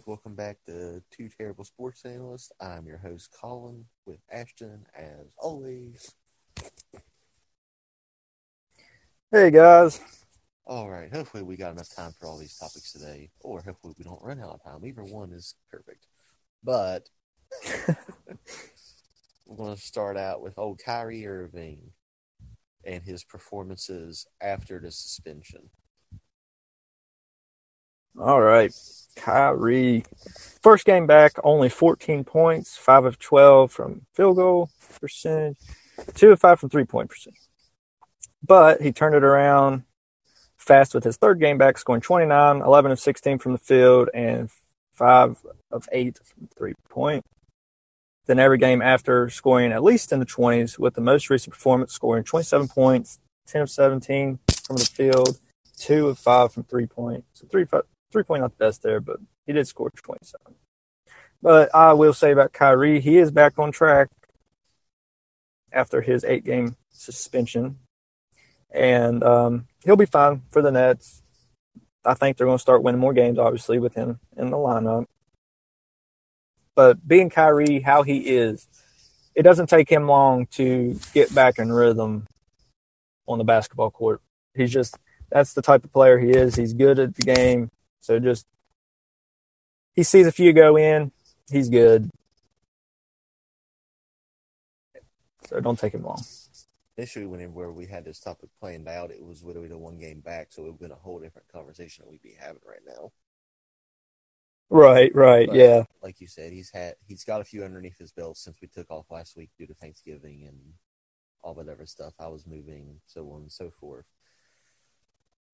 guys, welcome back to Two Terrible Sports Analysts. I'm your host, Colin, with Ashton, as always. Hey guys. All right, hopefully we got enough time for all these topics today, or hopefully we don't run out of time. Either one is perfect. But we're going to start out with old Kyrie Irving and his performances after the suspension. All right. Kyrie. First game back, only 14 points, 5 of 12 from field goal percentage, 2 of 5 from three point percentage. But he turned it around fast with his third game back, scoring 29, 11 of 16 from the field, and 5 of 8 from three point. Then every game after scoring at least in the 20s, with the most recent performance scoring 27 points, 10 of 17 from the field, 2 of 5 from three point. So three, five, three point not the best there, but he did score 27. But I will say about Kyrie, he is back on track after his eight game suspension. And um, he'll be fine for the Nets. I think they're going to start winning more games, obviously, with him in the lineup. But being Kyrie, how he is, it doesn't take him long to get back in rhythm on the basketball court. He's just, that's the type of player he is. He's good at the game. So just he sees a few go in, he's good. So don't take him long. Initially, whenever we had this topic planned out, it was literally the one game back, so it would have been a whole different conversation that we'd be having right now. Right, right, But yeah. Like you said, he's had he's got a few underneath his belt since we took off last week due to Thanksgiving and all that other stuff. I was moving, so on and so forth.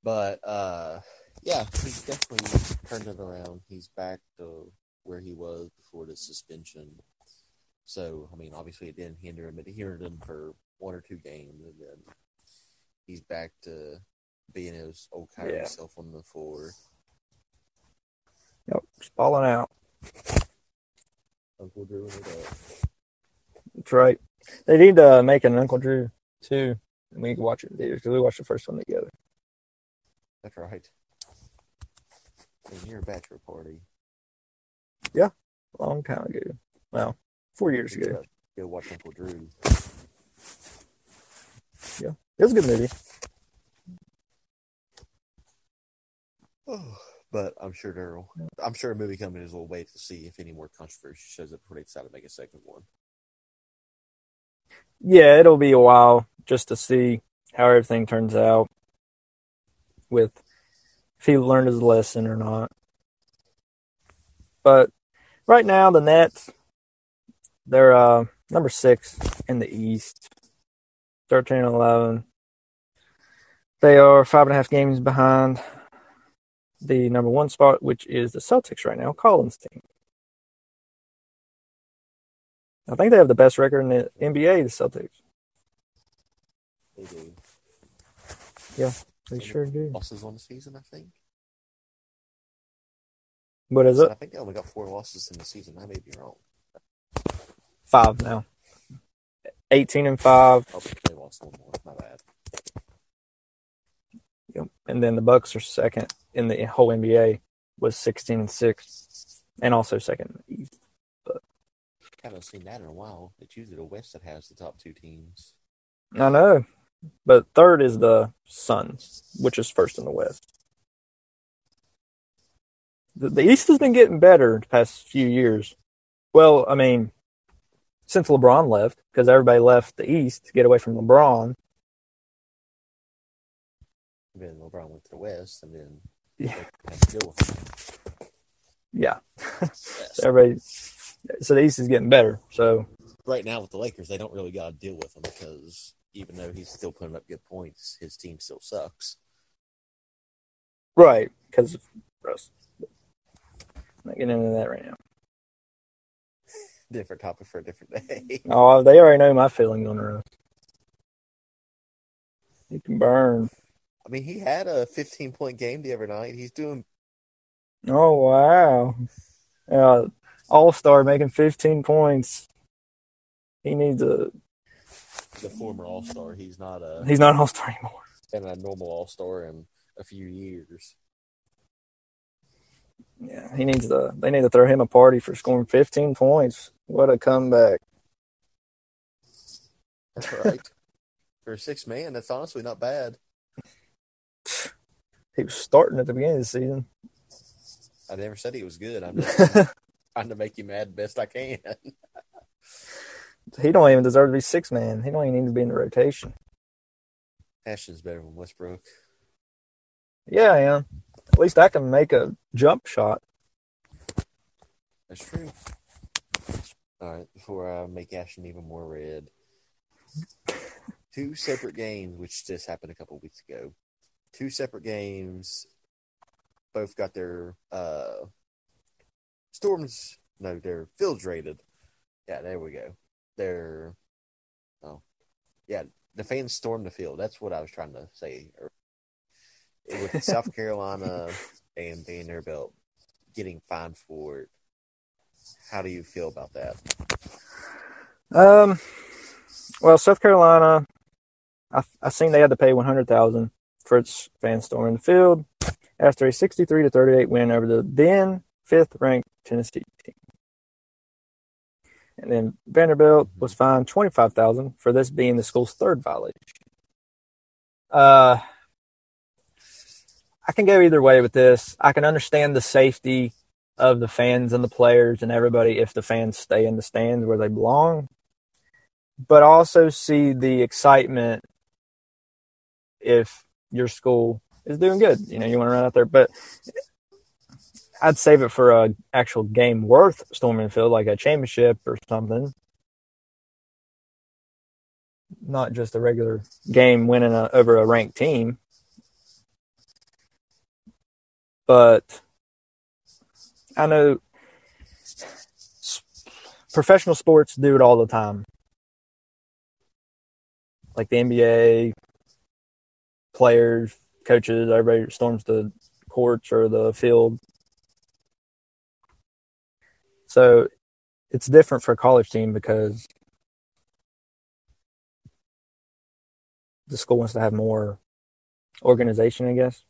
But uh yeah, he's definitely turned it around. He's back to where he was before the suspension. So I mean, obviously it didn't hinder him. It hindered him for one or two games, and then he's back to being his old Kyrie Yeah. self on the floor. Yep, just balling out. Uncle Drew it up. That's right. They need to make an Uncle Drew too. And we can watch it because we watched the first one together. That's right. And your bachelor party. A long time ago. Well, four years You ago. Go watch Uncle Drew. Yeah, it was a good movie. Oh, but I'm sure Daryl. I'm sure a movie companies will wait to see if any more controversy shows up before they decide to make a second one. Yeah, it'll be a while just to see how everything turns out with if he learned his lesson or not. But right now, the Nets, they're uh, number six in the East, 13 and 11. They are five and a half games behind the number one spot, which is the Celtics right now, Collins' team. I think they have the best record in the NBA, the Celtics. They do. They sure do. Losses on the season, I think. What is So it? I think they only got four losses in the season. I may be wrong. Five now. 18 and 5. Oh, they lost one more. My bad. Yep. And then the Bucks are second in the whole NBA with 16 and 6 and also second in the East. Haven't seen that in a while. It's usually the West that has the top two teams. I know. But third is the Suns, which is first in the West. The, the East has been getting better the past few years. Well, I mean, since LeBron left, because everybody left the East to get away from LeBron. Then LeBron went to the West, and then Yeah. they had to deal with it. Yeah. So everybody, so the East is getting better. So right now with the Lakers, they don't really got to deal with them because even though he's still putting up good points, his team still sucks. right, because of Russ. Not getting into that right now. Different topic for a different day. Oh, they already know my feelings on Russ. He can burn. I mean, he had a 15 point game the other night. He's doing Oh wow! Uh, All star making 15 points. He needs a. the former All Star. He's not a He's not an all star anymore. been a normal All Star in a few years. Yeah, he needs to. They need to throw him a party for scoring 15 points. What a comeback! That's right. For a six man, that's honestly not bad. He was starting at the beginning of the season. I never said he was good. I'm just trying to make you mad best I can. he don't even deserve to be six man. He don't even need to be in the rotation. Ashton's better than Westbrook. Yeah, I am. At least I can make a jump shot. That's true. All right, before I make Ashton even more red, two separate games, which just happened a couple weeks ago. Two separate games, both got their uh, storms. No, they're rated. Yeah, there we go. Their oh, yeah, the fans stormed the field. That's what I was trying to say. With South Carolina and Vanderbilt getting fined for it, how do you feel about that? Um, well, South Carolina, I I seen they had to pay one hundred thousand for its fan storming the field after a sixty-three to thirty-eight win over the then fifth-ranked Tennessee team. And then Vanderbilt was fined twenty-five thousand for this being the school's third violation. Uh, I can go either way with this. I can understand the safety of the fans and the players and everybody if the fans stay in the stands where they belong, but also see the excitement if your school is doing good. You know, you want to run out there, but I'd save it for a actual game worth storming field, like a championship or something. Not just a regular game winning a, over a ranked team. But I know professional sports do it all the time. Like the NBA, players, coaches, everybody storms the courts or the field so it's different for a college team because the school wants to have more organization, I guess,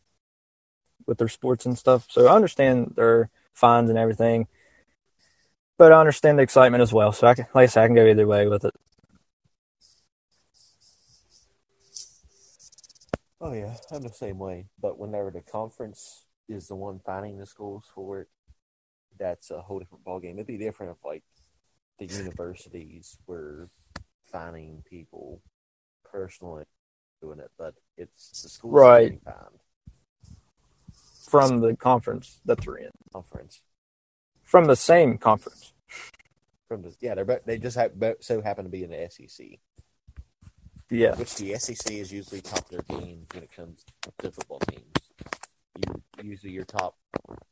with their sports and stuff. So I understand their fines and everything, but I understand the excitement as well. So I can, like I said, I can go either way with it. Oh yeah, I'm the same way. But whenever the conference is the one finding the schools for it, that's a whole different ballgame. It'd be different if like the universities were finding people personally doing it, but it's the school right. From the conference that they're in, Conference from the same conference. from the yeah, they're they just have, so happen to be in the SEC, Yeah, which the SEC is usually top of their game when it comes to football teams. You usually your top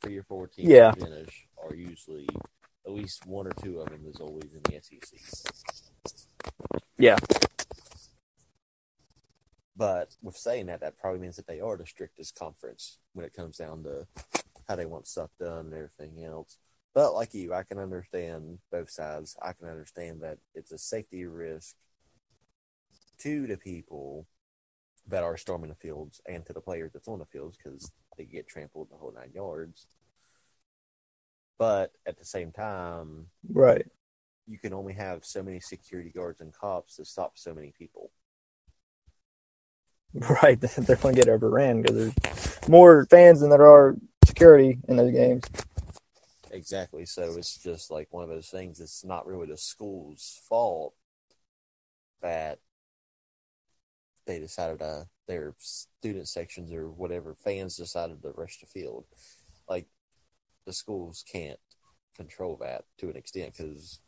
three or four teams Yeah. finish are usually at least one or two of them is always in the SEC. yeah, But with saying that, that probably means that they are the strictest conference when it comes down to how they want stuff done and everything else. But like you, I can understand both sides. I can understand that it's a safety risk to the people that are storming the fields and to the players that's on the fields because they get trampled the whole nine yards. But at the same time, right. you can only have so many security guards and cops to stop so many people. Right, they're going to get overran because there's more fans than there are security in those games. Exactly. So it's just like one of those things. It's not really the school's fault that they decided to their student sections or whatever fans decided to rush the field. Like the schools can't control that to an extent because,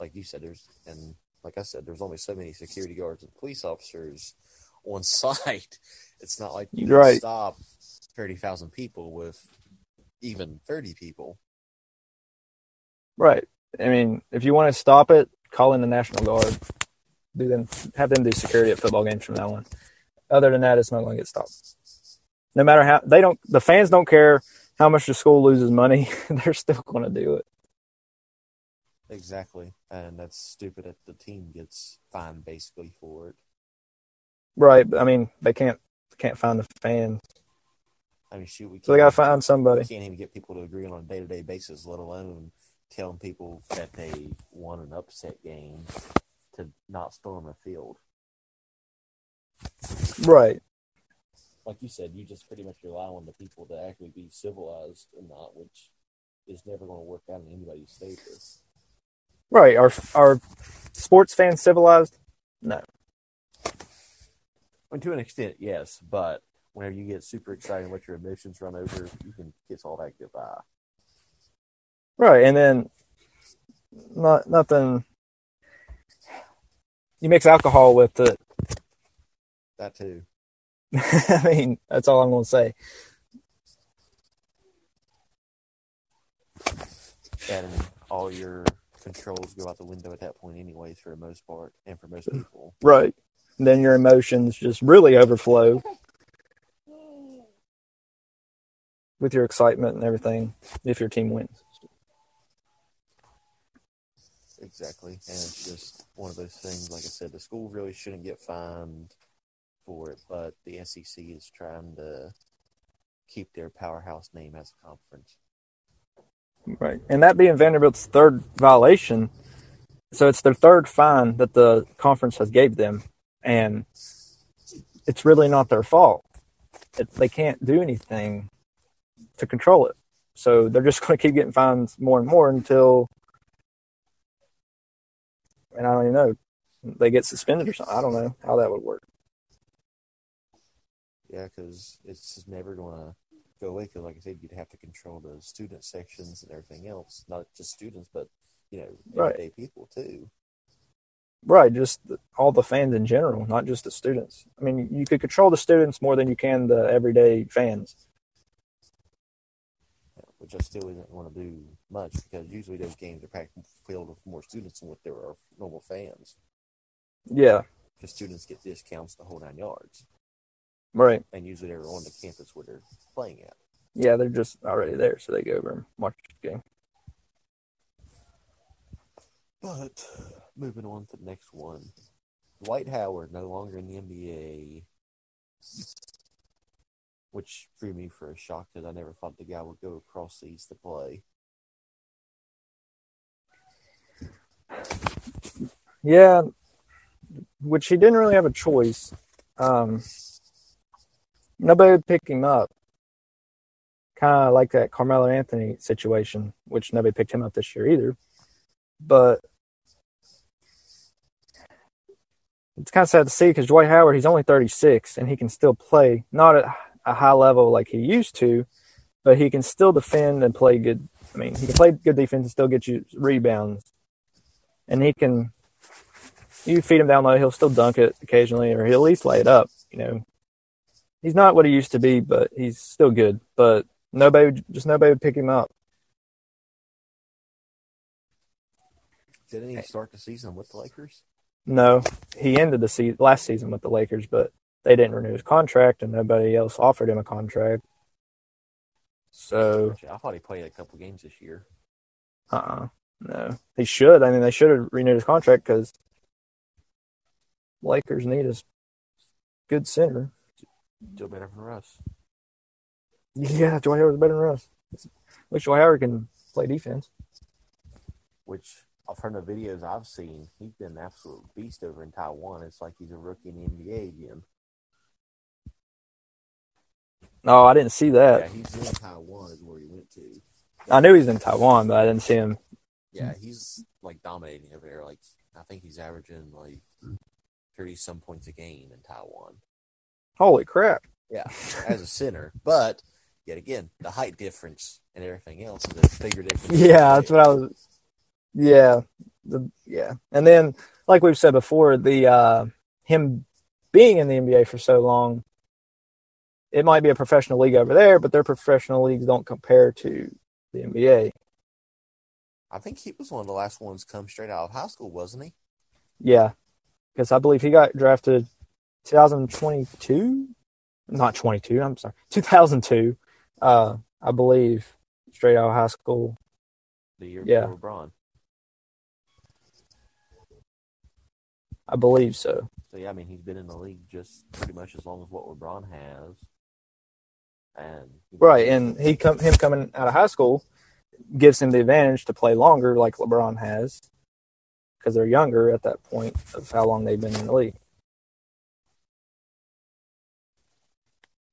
like you said, there's and like I said, there's only so many security guards and police officers on site. It's not like you can Right. stop thirty thousand people with even thirty people. Right. I mean, if you want to stop it, call in the National Guard. Do them have them do security at football games from now on. Other than that, it's not going to get stopped. No matter how they don't, the fans don't care how much the school loses money. They're still going to do it. Exactly, and that's stupid that the team gets fined basically for it. Right. But I mean, they can't can't find the fans. I mean, shoot, we So they got to can't- find we somebody. can't even get people to agree on a day to day basis, let alone telling people that they won an upset game to not storm a field. Right. Like you said, you just pretty much rely on the people to actually be civilized or not, which is never going to work out in anybody's favor. Right. Are are sports fans civilized? No. I mean, to an extent, yes, but whenever you get super excited and let your emotions run over, you can kiss all that goodbye. Right. And then not nothing. You mix alcohol with it. That too. I mean, that's all I'm going to say. And all your controls go out the window at that point, anyways, for the most part, and for most people. Right. Then your emotions just really overflow with your excitement and everything if your team wins. Exactly. And it's just one of those things, like I said, the school really shouldn't get fined for it, but the SEC is trying to keep their powerhouse name as a conference. Right. And that being Vanderbilt's third violation, so it's their third fine that the conference has gave them, and it's really not their fault. It, they can't do anything to control it. So they're just going to keep getting fines more and more until, and I don't even know, they get suspended or something. I don't know how that would work. Yeah, because it's just never going to go away. Because, like I said, you'd have to control the student sections and everything else. Not just students, but, you know, Right. everyday people, too. Right, just the, all the fans in general, not just the students. I mean, you could control the students more than you can the everyday fans. Which I still isn't want to do much because usually those games are packed filled with more students than what there are normal fans. Yeah, Because students get discounts the whole nine yards. Right. And usually they're on the campus where they're playing at. Yeah, they're just already there, so they go over and watch the game. But moving on to the next one. Dwight Howard no longer in the NBA, which threw me for a shock because I never thought the guy would go across seas to play. Yeah, which he didn't really have a choice. Um, nobody would pick him up. Kind of like that Carmelo Anthony situation, which nobody picked him up this year either. But it's kind of sad to see because Dwight Howard, he's only 36 and he can still play, not at a high level like he used to, but he can still defend and play good. I mean, he can play good defense and still get you rebounds. And he can you feed him down low, he'll still dunk it occasionally, or he'll at least lay it up. You know, he's not what he used to be, but he's still good. But nobody, would- just nobody would pick him up. Didn't he start the season with the Lakers? No, he ended the se- last season with the Lakers, but they didn't renew his contract, and nobody else offered him a contract. So, I thought he played a couple games this year. uh, uh no, he should. I mean, they should have renewed his contract because Lakers need a good center. Still better than Russ. Yeah, Dwight Howard's better than Russ. Which Dwight Howard can play defense. Which, from the videos I've seen, he's been an absolute beast over in Taiwan. It's like he's a rookie in the NBA again. No, I didn't see that. yeah, he's in Taiwan is where he went to. I knew he's in Taiwan, but I didn't see him. Yeah, he's like dominating over there. Like I think he's averaging like thirty some points a game in Taiwan. Holy crap! Yeah, as a center, but yet again, the height difference and everything else is a figure difference. Yeah, that's what I was. Yeah, the yeah, and then like we've said before, the uh, him being in the NBA for so long, it might be a professional league over there, but their professional leagues don't compare to the NBA. I think he was one of the last ones come straight out of high school, wasn't he? Yeah, because I believe he got drafted 2022, not 22. I'm sorry, 2002. Uh, I believe straight out of high school. The year Yeah. before LeBron. I believe so. So yeah, I mean he's been in the league just pretty much as long as what LeBron has. and Right, and he come him coming out of high school gives him the advantage to play longer, like LeBron has, because they're younger at that point of how long they've been in the league.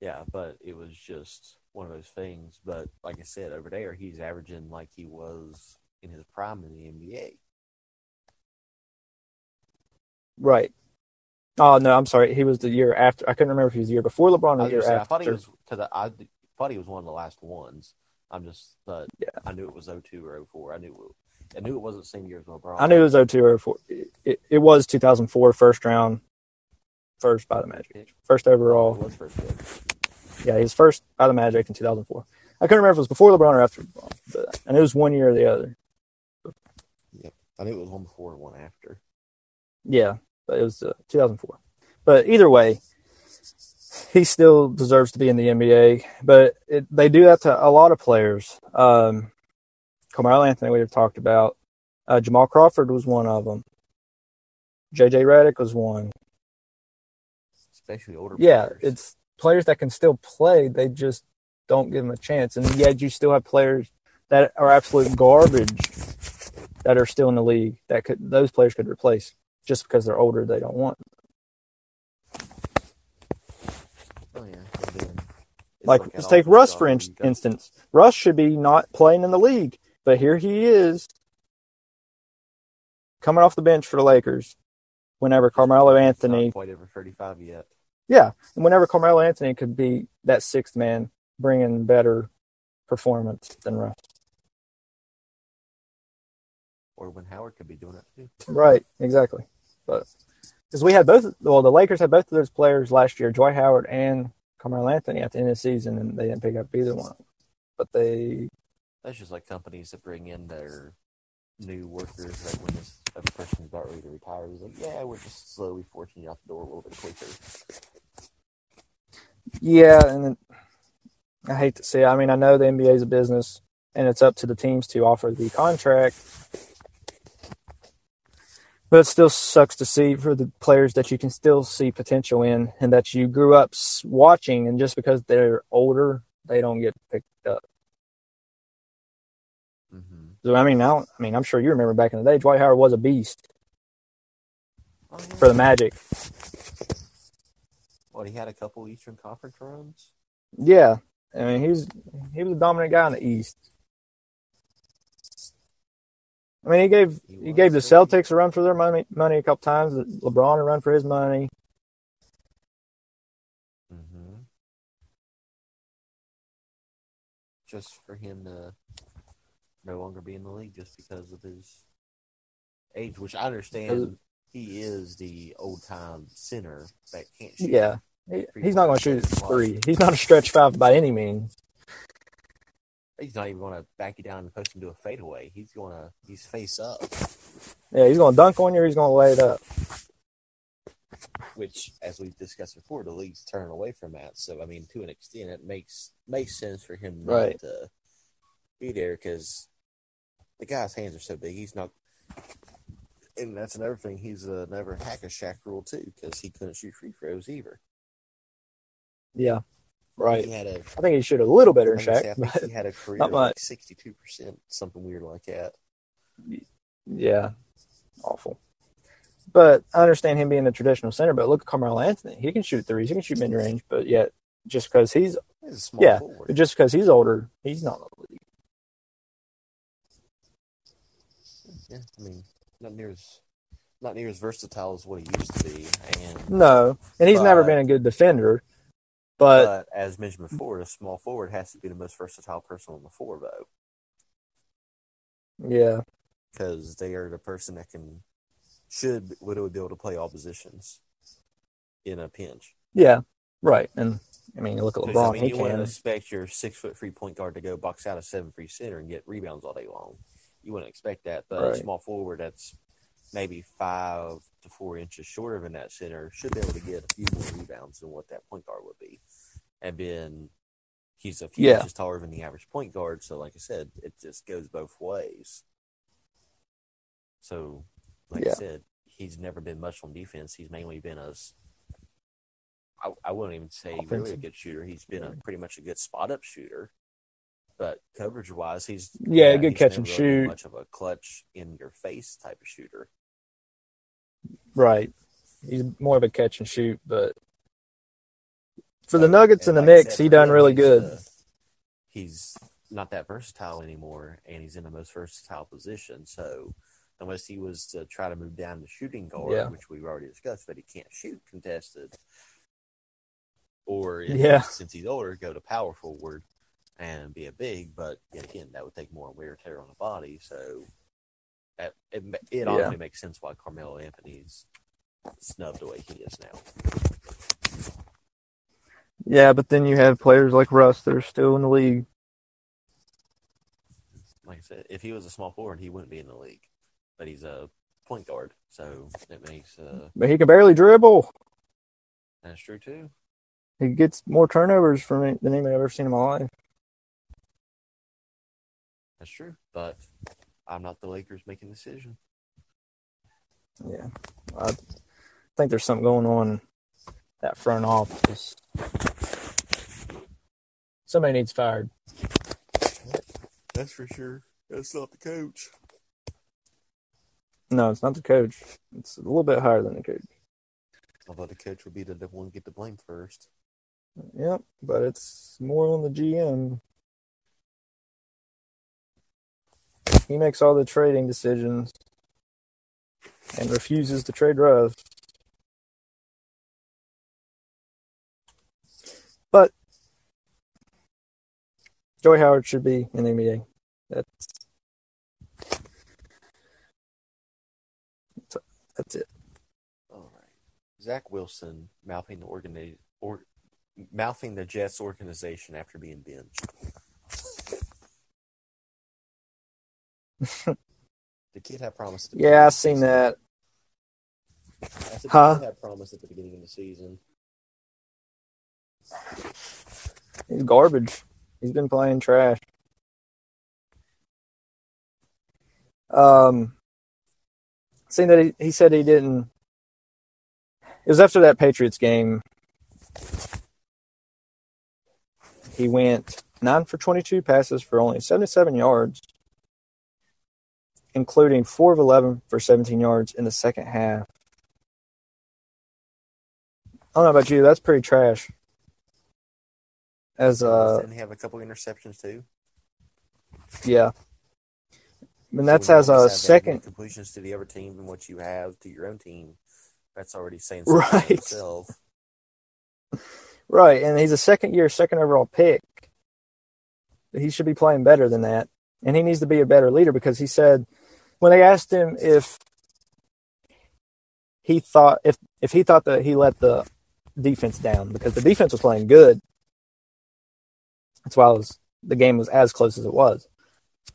Yeah, but it was just one of those things. But like I said, over there, he's averaging like he was in his prime in the NBA. Right. Oh no, I'm sorry. He was the year after. I couldn't remember if he was the year before LeBron or the year gonna I after. thought he was because I, thought he was one of the last ones. I'm just, but Yeah. I knew it was 02 or 04. I knew it, I knew it wasn't the same year as LeBron. I knew it was 02 or 04. It, it was 2004 first round, first by the Magic, first overall. it was first pick. Yeah, he was first by the Magic in 2004. I couldn't remember if it was before LeBron or after LeBron, but I knew it was one year or the other. Yep, I knew it was one before and one after. Yeah, but it was uh, 2004. But either way, he still deserves to be in the NBA. But it, they do that to a lot of players. Um, Carmelo Anthony, we have talked about. Uh, Jamal Crawford was one of them. JJ Redick was one. Especially older. Yeah, players. it's players that can still play. They just don't give them a chance. And yet you still have players that are absolute garbage that are still in the league that could those players could replace just because they're older. They don't want. Oh yeah. and Like, let's take Russ for in- instance. Russ should be not playing in the league, but here he is coming off the bench for the Lakers. Whenever Carmelo Not Anthony, quite over 35 yet. Yeah, and whenever Carmelo Anthony could be that sixth man, bringing better performance than Russ. Or when Howard could be doing it too. Right, exactly. But because we had both, well, the Lakers had both of those players last year, Dwight Howard and Carmelo Anthony, at the end of the season, and they didn't pick up either one. But they, That's just like companies that bring in their new workers. Like when this other person's about ready to retire, it's like, yeah, we're just slowly forcing you out the door a little bit quicker. Yeah, and I hate to say, it. I mean, I know the NBA is a business, and it's up to the teams to offer the contract. But it still sucks to see for the players that you can still see potential in, and that you grew up watching, and just because they're older, they don't get picked up. Mm-hmm. So I mean, now I mean, I'm sure you remember back in the day, Dwight Howard was a beast Oh, yeah. for the Magic. What he had a couple Eastern Conference runs. Yeah, I mean, he was he was a dominant guy in the East. I mean, he gave He he gave the Celtics a run for their money money a couple times. LeBron a run for his money. Mm-hmm. Just for him to no longer be in the league just because of his age, which I understand he is the old time center that can't shoot. Yeah, he, he's not going to shoot three. He's not a stretch five by any means. He's not even going to back you down and post him to a fadeaway. He's going to, he's face up, Yeah, he's going to dunk on you. or He's going to lay it up. which, as we've discussed before, the league's turning away from that. So, I mean, to an extent, it makes makes sense for him not Right. to be there because the guy's hands are so big. He's not, and that's another thing. He's uh, never hack a Shaq rule too because he couldn't shoot free throws either. Yeah, right. He had a I think he shoot a little better I than was say, but he had a career like sixty two percent, something weird like that. Yeah, awful. But I understand him being a traditional center. But look at Carmelo Anthony; he can shoot threes, he can shoot mid range. But yet, just because he's He's a small Yeah, forward. just because he's older, he's not in the league. Yeah, I mean, not near as not near as versatile as what he used to be. And No, and he's never been a good defender. But, but as mentioned before, a small forward has to be the most versatile person on the floor, though, yeah, because they are the person that can should would be able to play all positions in a pinch. yeah, right. And I mean, you look at LeBron; I mean, he you wouldn't can. expect your six foot three point guard to go box out a seven free center and get rebounds all day long. You wouldn't expect that, but Right. a small forward that's maybe five to four inches shorter than that center should be able to get a few more rebounds than what that point guard would be. And then he's a few Yeah. inches taller than the average point guard, so like I said, it just goes both ways. So, like I said, he's never been much on defense. He's mainly been a I, I wouldn't even say really a good shooter. He's been a pretty much a good spot up shooter, but coverage wise, he's Yeah, good he's catch and really shoot. Much of a clutch in your face type of shooter. Right. He's more of a catch and shoot, but for the Nuggets and the like I Knicks, he done really good. the- he's not that versatile anymore, and he's in the most versatile position. So, unless he was to try to move down to shooting guard, Yeah. which we've already discussed, but he can't shoot contested, or Yeah. since he's older, go to power forward and be a big. But yet again, that would take more wear and tear on the body. So, that, it it Yeah. honestly makes sense why Carmelo Anthony's snubbed the way he is now. Yeah, but then you have players like Russ that are still in the league. like I said, if he was a small forward, he wouldn't be in the league. But he's a point guard, so that makes uh, But he can barely dribble. that's true too. He gets more turnovers from it than anybody I've ever seen in my life. That's true. But I'm not the Lakers making the decision. Yeah. I think there's something going on that front office. Somebody needs fired. That's for sure. That's not the coach. No, it's not the coach. It's a little bit higher than the coach. Although the coach would be the one to get the blame first. Yep, but it's more on the GM. He makes all the trading decisions and refuses to trade Russ. But Joey Howard should be in the NBA. That's that's, that's it. All right. Zach Wilson mouthing the organi- or mouthing the Jets organization after being benched. The kid had promised. Yeah, I beginning of the seen that. I said the Huh? had promised at the beginning of the season. He's garbage. He's been playing trash. Um, seeing that he, he said he didn't. It was after that Patriots game. He went nine for 22 passes for only 77 yards, including four of 11 for 17 yards in the second half. I don't know about you. That's pretty trash. As uh, Didn't he have a couple interceptions too? yeah. And So that's you as a have that many second completions to the other team and what you have to your own team. That's already saying something right. itself. right, and he's a second year, second overall pick. He should be playing better than that, and he needs to be a better leader because he said when they asked him if he thought if if he thought that he let the defense down because the defense was playing good. That's why was, the game was as close as it was.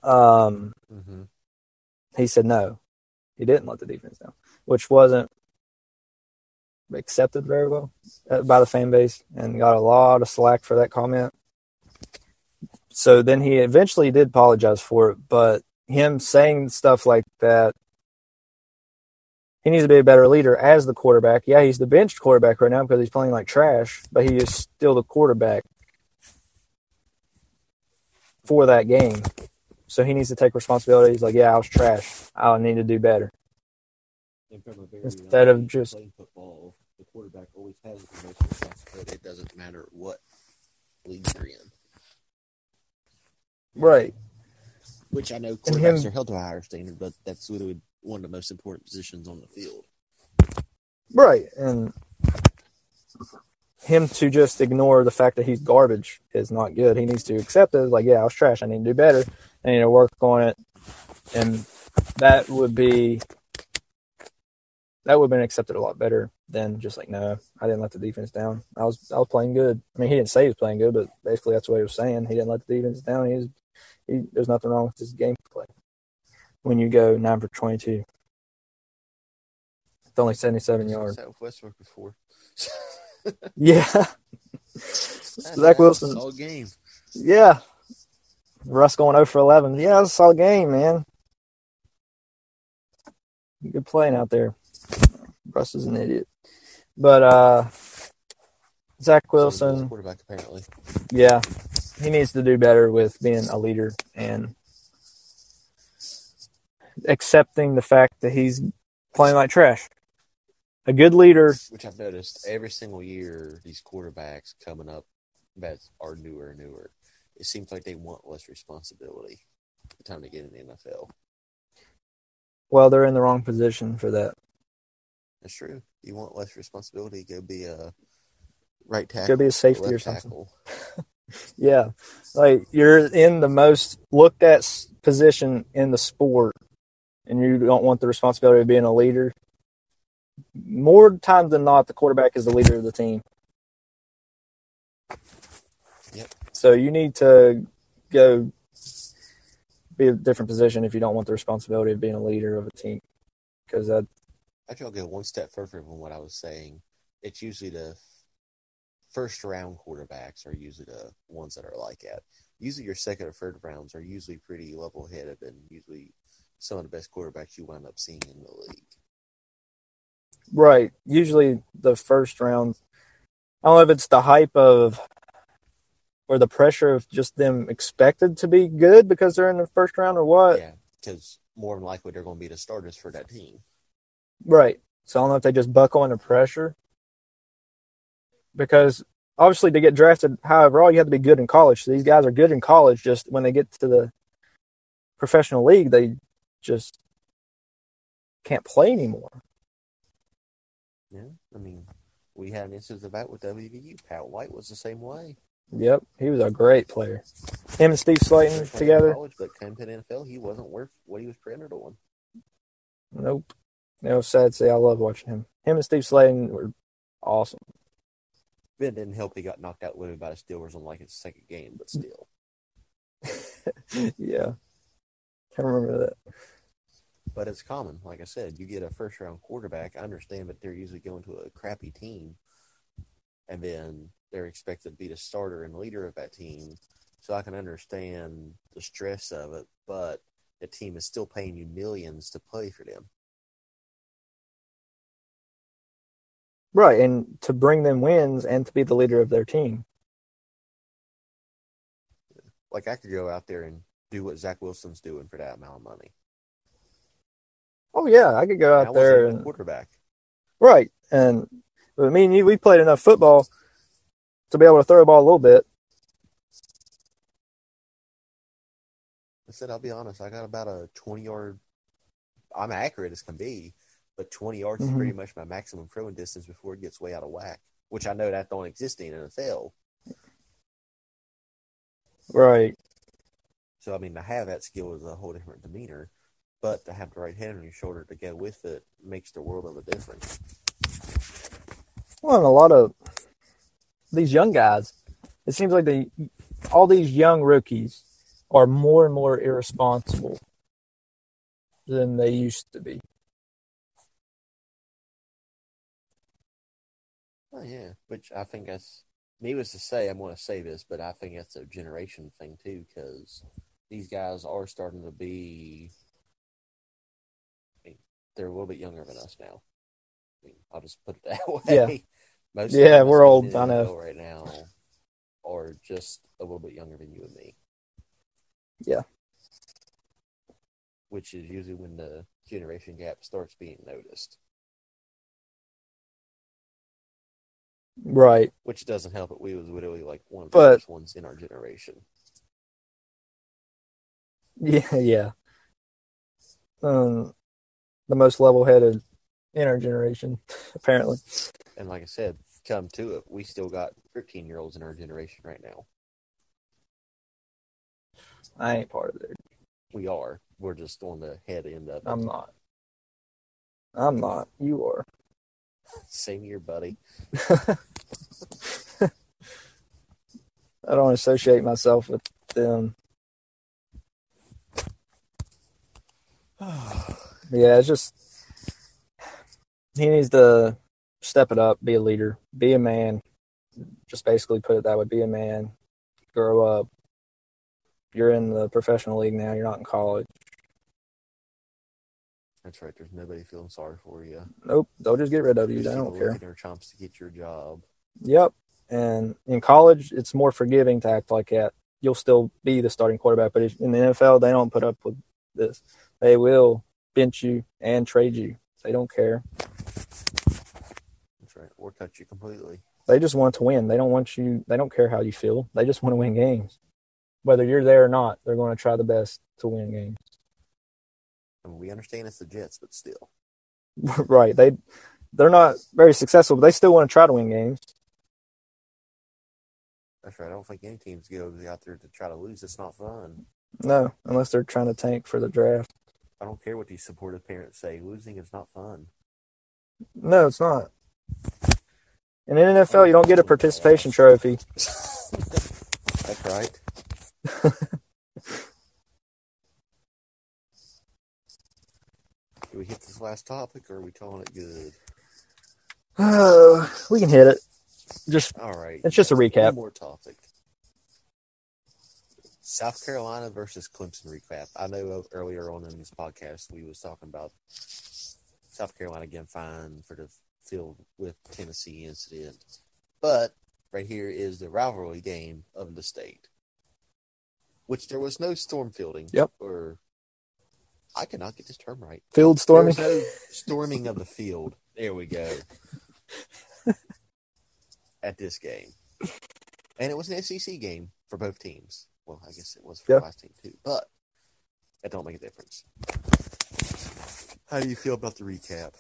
Um, hmm he said no, he didn't let the defense down, which wasn't accepted very well uh, by the fan base and got a lot of slack for that comment. So then he eventually did apologize for it, but him saying stuff like that, he needs to be a better leader as the quarterback. Yeah, he's the benched quarterback right now because he's playing like trash, but he is still the quarterback for that game. So he needs to take responsibility. He's like, yeah, I was trash. I need to do better. And from a very Instead young of just- playing football, the quarterback always has the most responsibility. It doesn't matter what league you're in. Right. Which I know quarterbacks him- are held to a higher standard, but that's literally one of the most important positions on the field. Right. And him to just ignore the fact that he's garbage is not good. He needs to accept it. Like, yeah, I was trash. I need to do better. I need to work on it. And that would be that would have been accepted a lot better than just like, no, I didn't let the defense down. I was I was playing good. I mean, he didn't say he was playing good, but basically that's what he was saying. He didn't let the defense down. He was he, there's nothing wrong with his gameplay. When you go nine for twenty two. It's only seventy seven yards. With Westbrook before. Yeah. Zach Wilson. all game. Yeah. Russ going 0 for 11. Yeah, that's a solid game, man. Good playing out there. Russ is an idiot. But uh Zach So Wilson, quarterback apparently. yeah, he needs to do better with being a leader and accepting the fact that he's playing like trash. A good leader, Which I've noticed every single year, these quarterbacks coming up that are newer and newer, it seems like they want less responsibility the time they get in the NFL. well, they're in the wrong position for that. That's true. You want less responsibility, go be a right tackle. Go be a safety or something. Yeah, like you're in the most looked at position in the sport, and you don't want the responsibility of being a leader. More times than not, the quarterback is the leader of the team. Yep. So you need to go be a different position if you don't want the responsibility of being a leader of a team, because that I feel I'll go one step further than what I was saying. It's usually the first round quarterbacks are usually the ones that are like that. Usually your second or third rounds are usually pretty level headed and usually some of the best quarterbacks you wind up seeing in the league. Right. Usually the first round. I don't know if it's the hype of or the pressure of just them expected to be good because they're in the first round or what. Yeah, because more than likely they're going to be the starters for that team. Right. So I don't know if they just buckle under pressure. Because obviously to get drafted, however, all you have to be good in college. So these guys are good in college, just when they get to the professional league, they just can't play anymore. Yeah, I mean, we had an instance of that with WVU. Pat White was the same way. Yep. He was a great player. Him and Steve Slaton together. college, but came to the NFL, he wasn't worth what he was printed on. Nope. No, sad to say. I love watching him. Him and Steve Slaton were awesome. It didn't help he got knocked out literally by the Steelers on like his second game, but still. yeah. I remember that. But it's common. Like I said, you get a first round quarterback. I understand that they're usually going to a crappy team, and then they're expected to be the starter and leader of that team. So I can understand the stress of it, but the team is still paying you millions to play for them. Right. And to bring them wins and to be the leader of their team. Like I could go out there and do what Zach Wilson's doing for that amount of money. Oh, yeah. I could go I out there and. quarterback. Right. And but me and you, we played enough football to be able to throw a ball a little bit. I said, I'll be honest, I got about a 20 yard. I'm accurate as can be, but 20 yards Mhm. is pretty much my maximum throwing distance before it gets way out of whack, which I know that don't exist in NFL. Right. So, I mean, to have that skill is a whole different demeanor, but to have the right hand on your shoulder to go with it makes the world of a difference. Well, and a lot of these young guys, it seems like they, all these young rookies are more and more irresponsible than they used to be. Oh, yeah, which I think that's needless to say. I'm going to say this, but I think that's a generation thing too, because these guys are starting to be. I mean, they're a little bit younger than us now. I mean, I'll just put it that way. Yeah. Most Yeah, of we're old, I know. Right now are just a little bit younger than you and me. Yeah. Which is usually when the generation gap starts being noticed. Right. Which doesn't help it. We was literally like one of the But- first ones in our generation. Yeah, yeah. Um, the most level-headed in our generation, apparently. And like I said, come to it, we still got 13 year olds in our generation right now. I ain't part of it. We are. We're just on the head end of it. I'm not. I'm not. You are. Same year, buddy. I don't associate myself with them. Yeah, it's just he needs to step it up, be a leader, be a man. Just basically put it that way: be a man, grow up. You're in the professional league now. You're not in college. That's right. There's nobody feeling sorry for you. Nope, they'll just get rid of you. I don't care. their chomps to get your job. Yep, And in college, it's more forgiving to act like that. You'll still be the starting quarterback, but in the NFL, they don't put up with this. They will bench you and trade you. They don't care. That's right. Or cut you completely. They just want to win. They don't want you. They don't care how you feel. They just want to win games, whether you're there or not. They're going to try the best to win games. I mean, we understand it's the Jets, but still. right. They they're not very successful, but they still want to try to win games. That's right. I don't think any teams go out there to try to lose. It's not fun. No, unless they're trying to tank for the draft. I don't care what these supportive parents say. Losing is not fun. No, it's not. In the NFL, you don't get a participation trophy. That's right. Do we hit this last topic, or are we calling it good? Oh, we can hit it. Just All right. it's just a One recap. more topic. South Carolina versus Clemson recap. I know earlier on in this podcast we was talking about South Carolina getting fined for the field with Tennessee incident, but right here is the rivalry game of the state, which there was no storm fielding. Yep. Or I cannot get this term right. Field storming. no storming of the field. There we go. At this game. And it was an SEC game for both teams. Well, I guess it was for Yeah. the last team too, but that don't make a difference. How do you feel about the recap?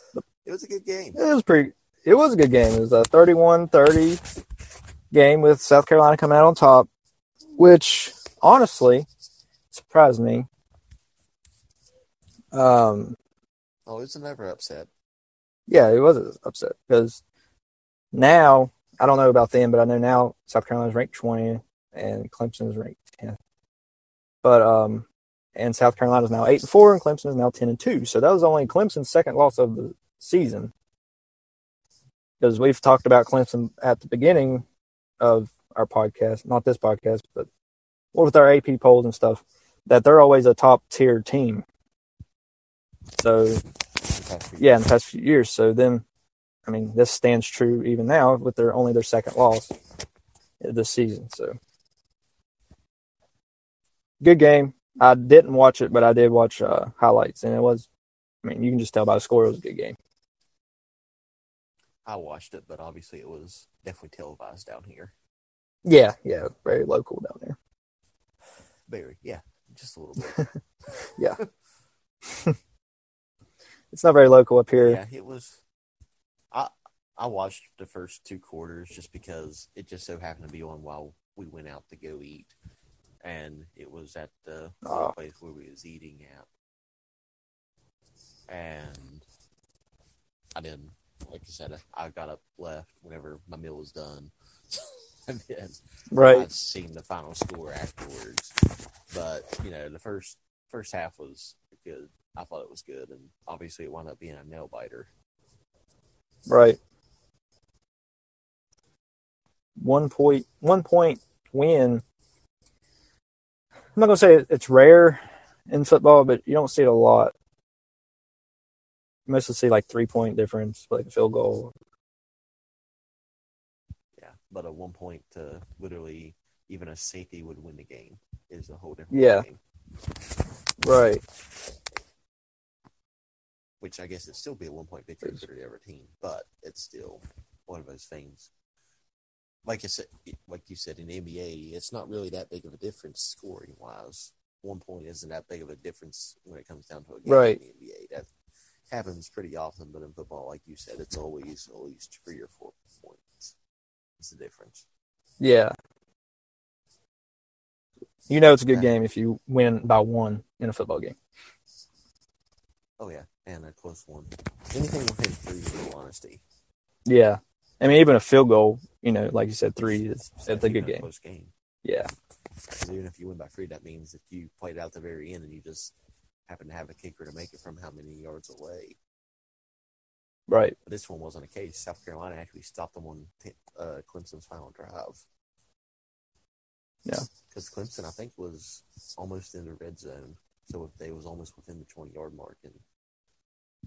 It was a good game. It was pretty. It was a good game. It was a 31-30 game with South Carolina coming out on top, which honestly surprised me. Um, Oh, it was never upset. yeah, it was upset because now I don't know about them, but I know now South Carolina's ranked 20 and Clemson's ranked 10. But um, and South Carolina's now eight and four, and Clemson is now 10 and two. So that was only Clemson's second loss of the season. Because we've talked about Clemson at the beginning of our podcast, not this podcast, but what with our AP polls and stuff, that they're always a top tier team. So the past few yeah, in the past few years. So then, I mean, this stands true even now with their only their second loss this season. So good game. I didn't watch it, but I did watch uh, highlights, and it was. I mean, you can just tell by the score it was a good game. I watched it, but obviously it was definitely televised down here. Yeah, yeah, very local down there. Very, yeah, just a little bit. It's not very local up here. yeah, it was. I I watched the first two quarters just because it just so happened to be on while we went out to go eat, and it was at the Oh. place where we was eating at, and I didn't. Like I said, I got up left whenever my meal was done, and then Right. I'd seen the final score afterwards. But you know, the first first half was good. I thought it was good, and obviously it wound up being a nail biter. Right. One point, one point win. I'm not gonna say it's rare in football, but you don't see it a lot. You mostly see like three point difference, like a field goal. Yeah, but a one point, to literally even a safety would win the game is a whole different Yeah. game. Right. Which I guess it'd still be a one point victory for the other team, but it's still one of those things. Like I said, like you said in the NBA, it's not really that big of a difference scoring wise. One point isn't that big of a difference when it comes down to a game Right. in the NBA. That happens pretty often, but in football, like you said, it's always at least three or four points. It's the difference. Yeah. You know it's a good game if you win by one in a football game. Oh yeah, and a close one. Anything within three, in all honesty. Yeah. I mean, even a field goal, you know, like you said, three is it's a good game. Close game. Yeah. even if you win by three, that means that you played out the very end and you just happen to have a kicker to make it from how many yards away. Right. But this one wasn't a case. South Carolina actually stopped them on uh, Clemson's final drive. Yeah. Because Clemson, I think, was almost in the red zone. So if they was almost within the 20 yard mark and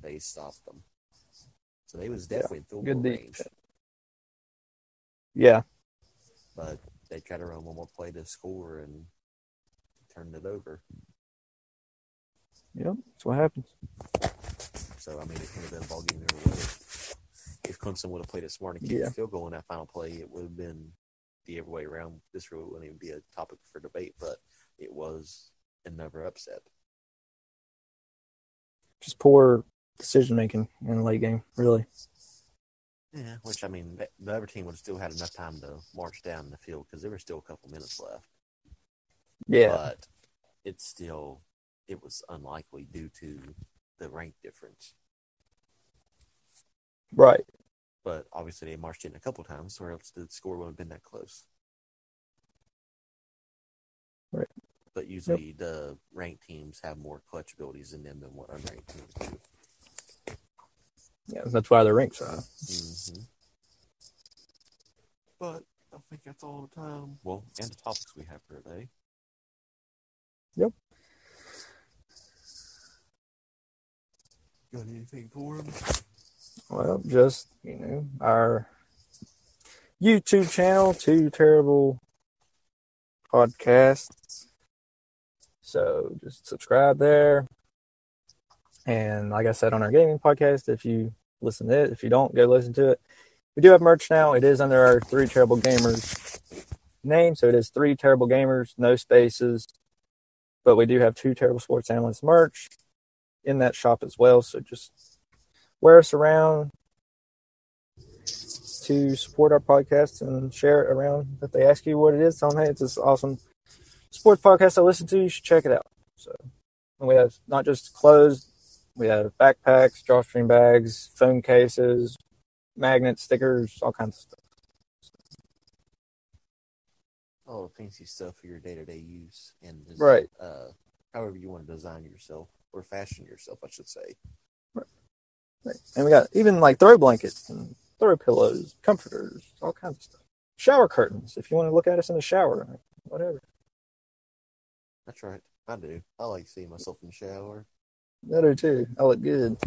they stopped them. So they was definitely in field Good goal range. Yeah. but they tried to run one more play to score and turned it over. Yep, that's what happens. So I mean, it could have been a ball game either way. If Clemson would have played it smart and kicked Yeah. the field goal in that final play, it would have been the other way around. This really wouldn't even be a topic for debate, but it was another upset. Just poor decision making in the late game, really. Yeah, which I mean, the- the other team would have still had enough time to march down the field because there were still a couple minutes left. Yeah, But it's still, it was unlikely due to the rank difference. right. But obviously, they marched in a couple times, or else the score would have been that close. But usually, the ranked teams have more clutch abilities in them than what unranked teams do. Yeah, that's why they're ranked so. Mm-hmm. But I think that's all the time. Well, and the topics we have for today. Yep. Got anything for him? Well, just you know, our YouTube channel, two terrible podcasts. So just subscribe there. And like I said on our gaming podcast, if you listen to it, if you don't, go listen to it. We do have merch now. It is under our Three Terrible Gamers name, so it is Three Terrible Gamers, no spaces. But we do have two Terrible Sports Analysts merch in that shop as well. So just wear us around to support our podcast and share it around. If they ask you what it is, tell them, hey, it's this awesome sports podcast I listen to. You should check it out. So and we have not just clothes, we have backpacks, drawstring bags, phone cases, magnets, stickers, all kinds of stuff. All the fancy stuff for your day to day use and just, Right. uh, however you want to design yourself or fashion yourself, I should say. Right. And we got even like throw blankets and throw pillows, comforters, all kinds of stuff. Shower curtains, if you want to look at us in the shower, whatever. That's right. I do. I like seeing myself in the shower. I do too. I look good.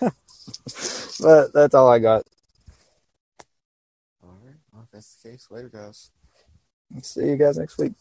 but that's all I got. All right. Well, if that's the case, later, guys. See you guys next week.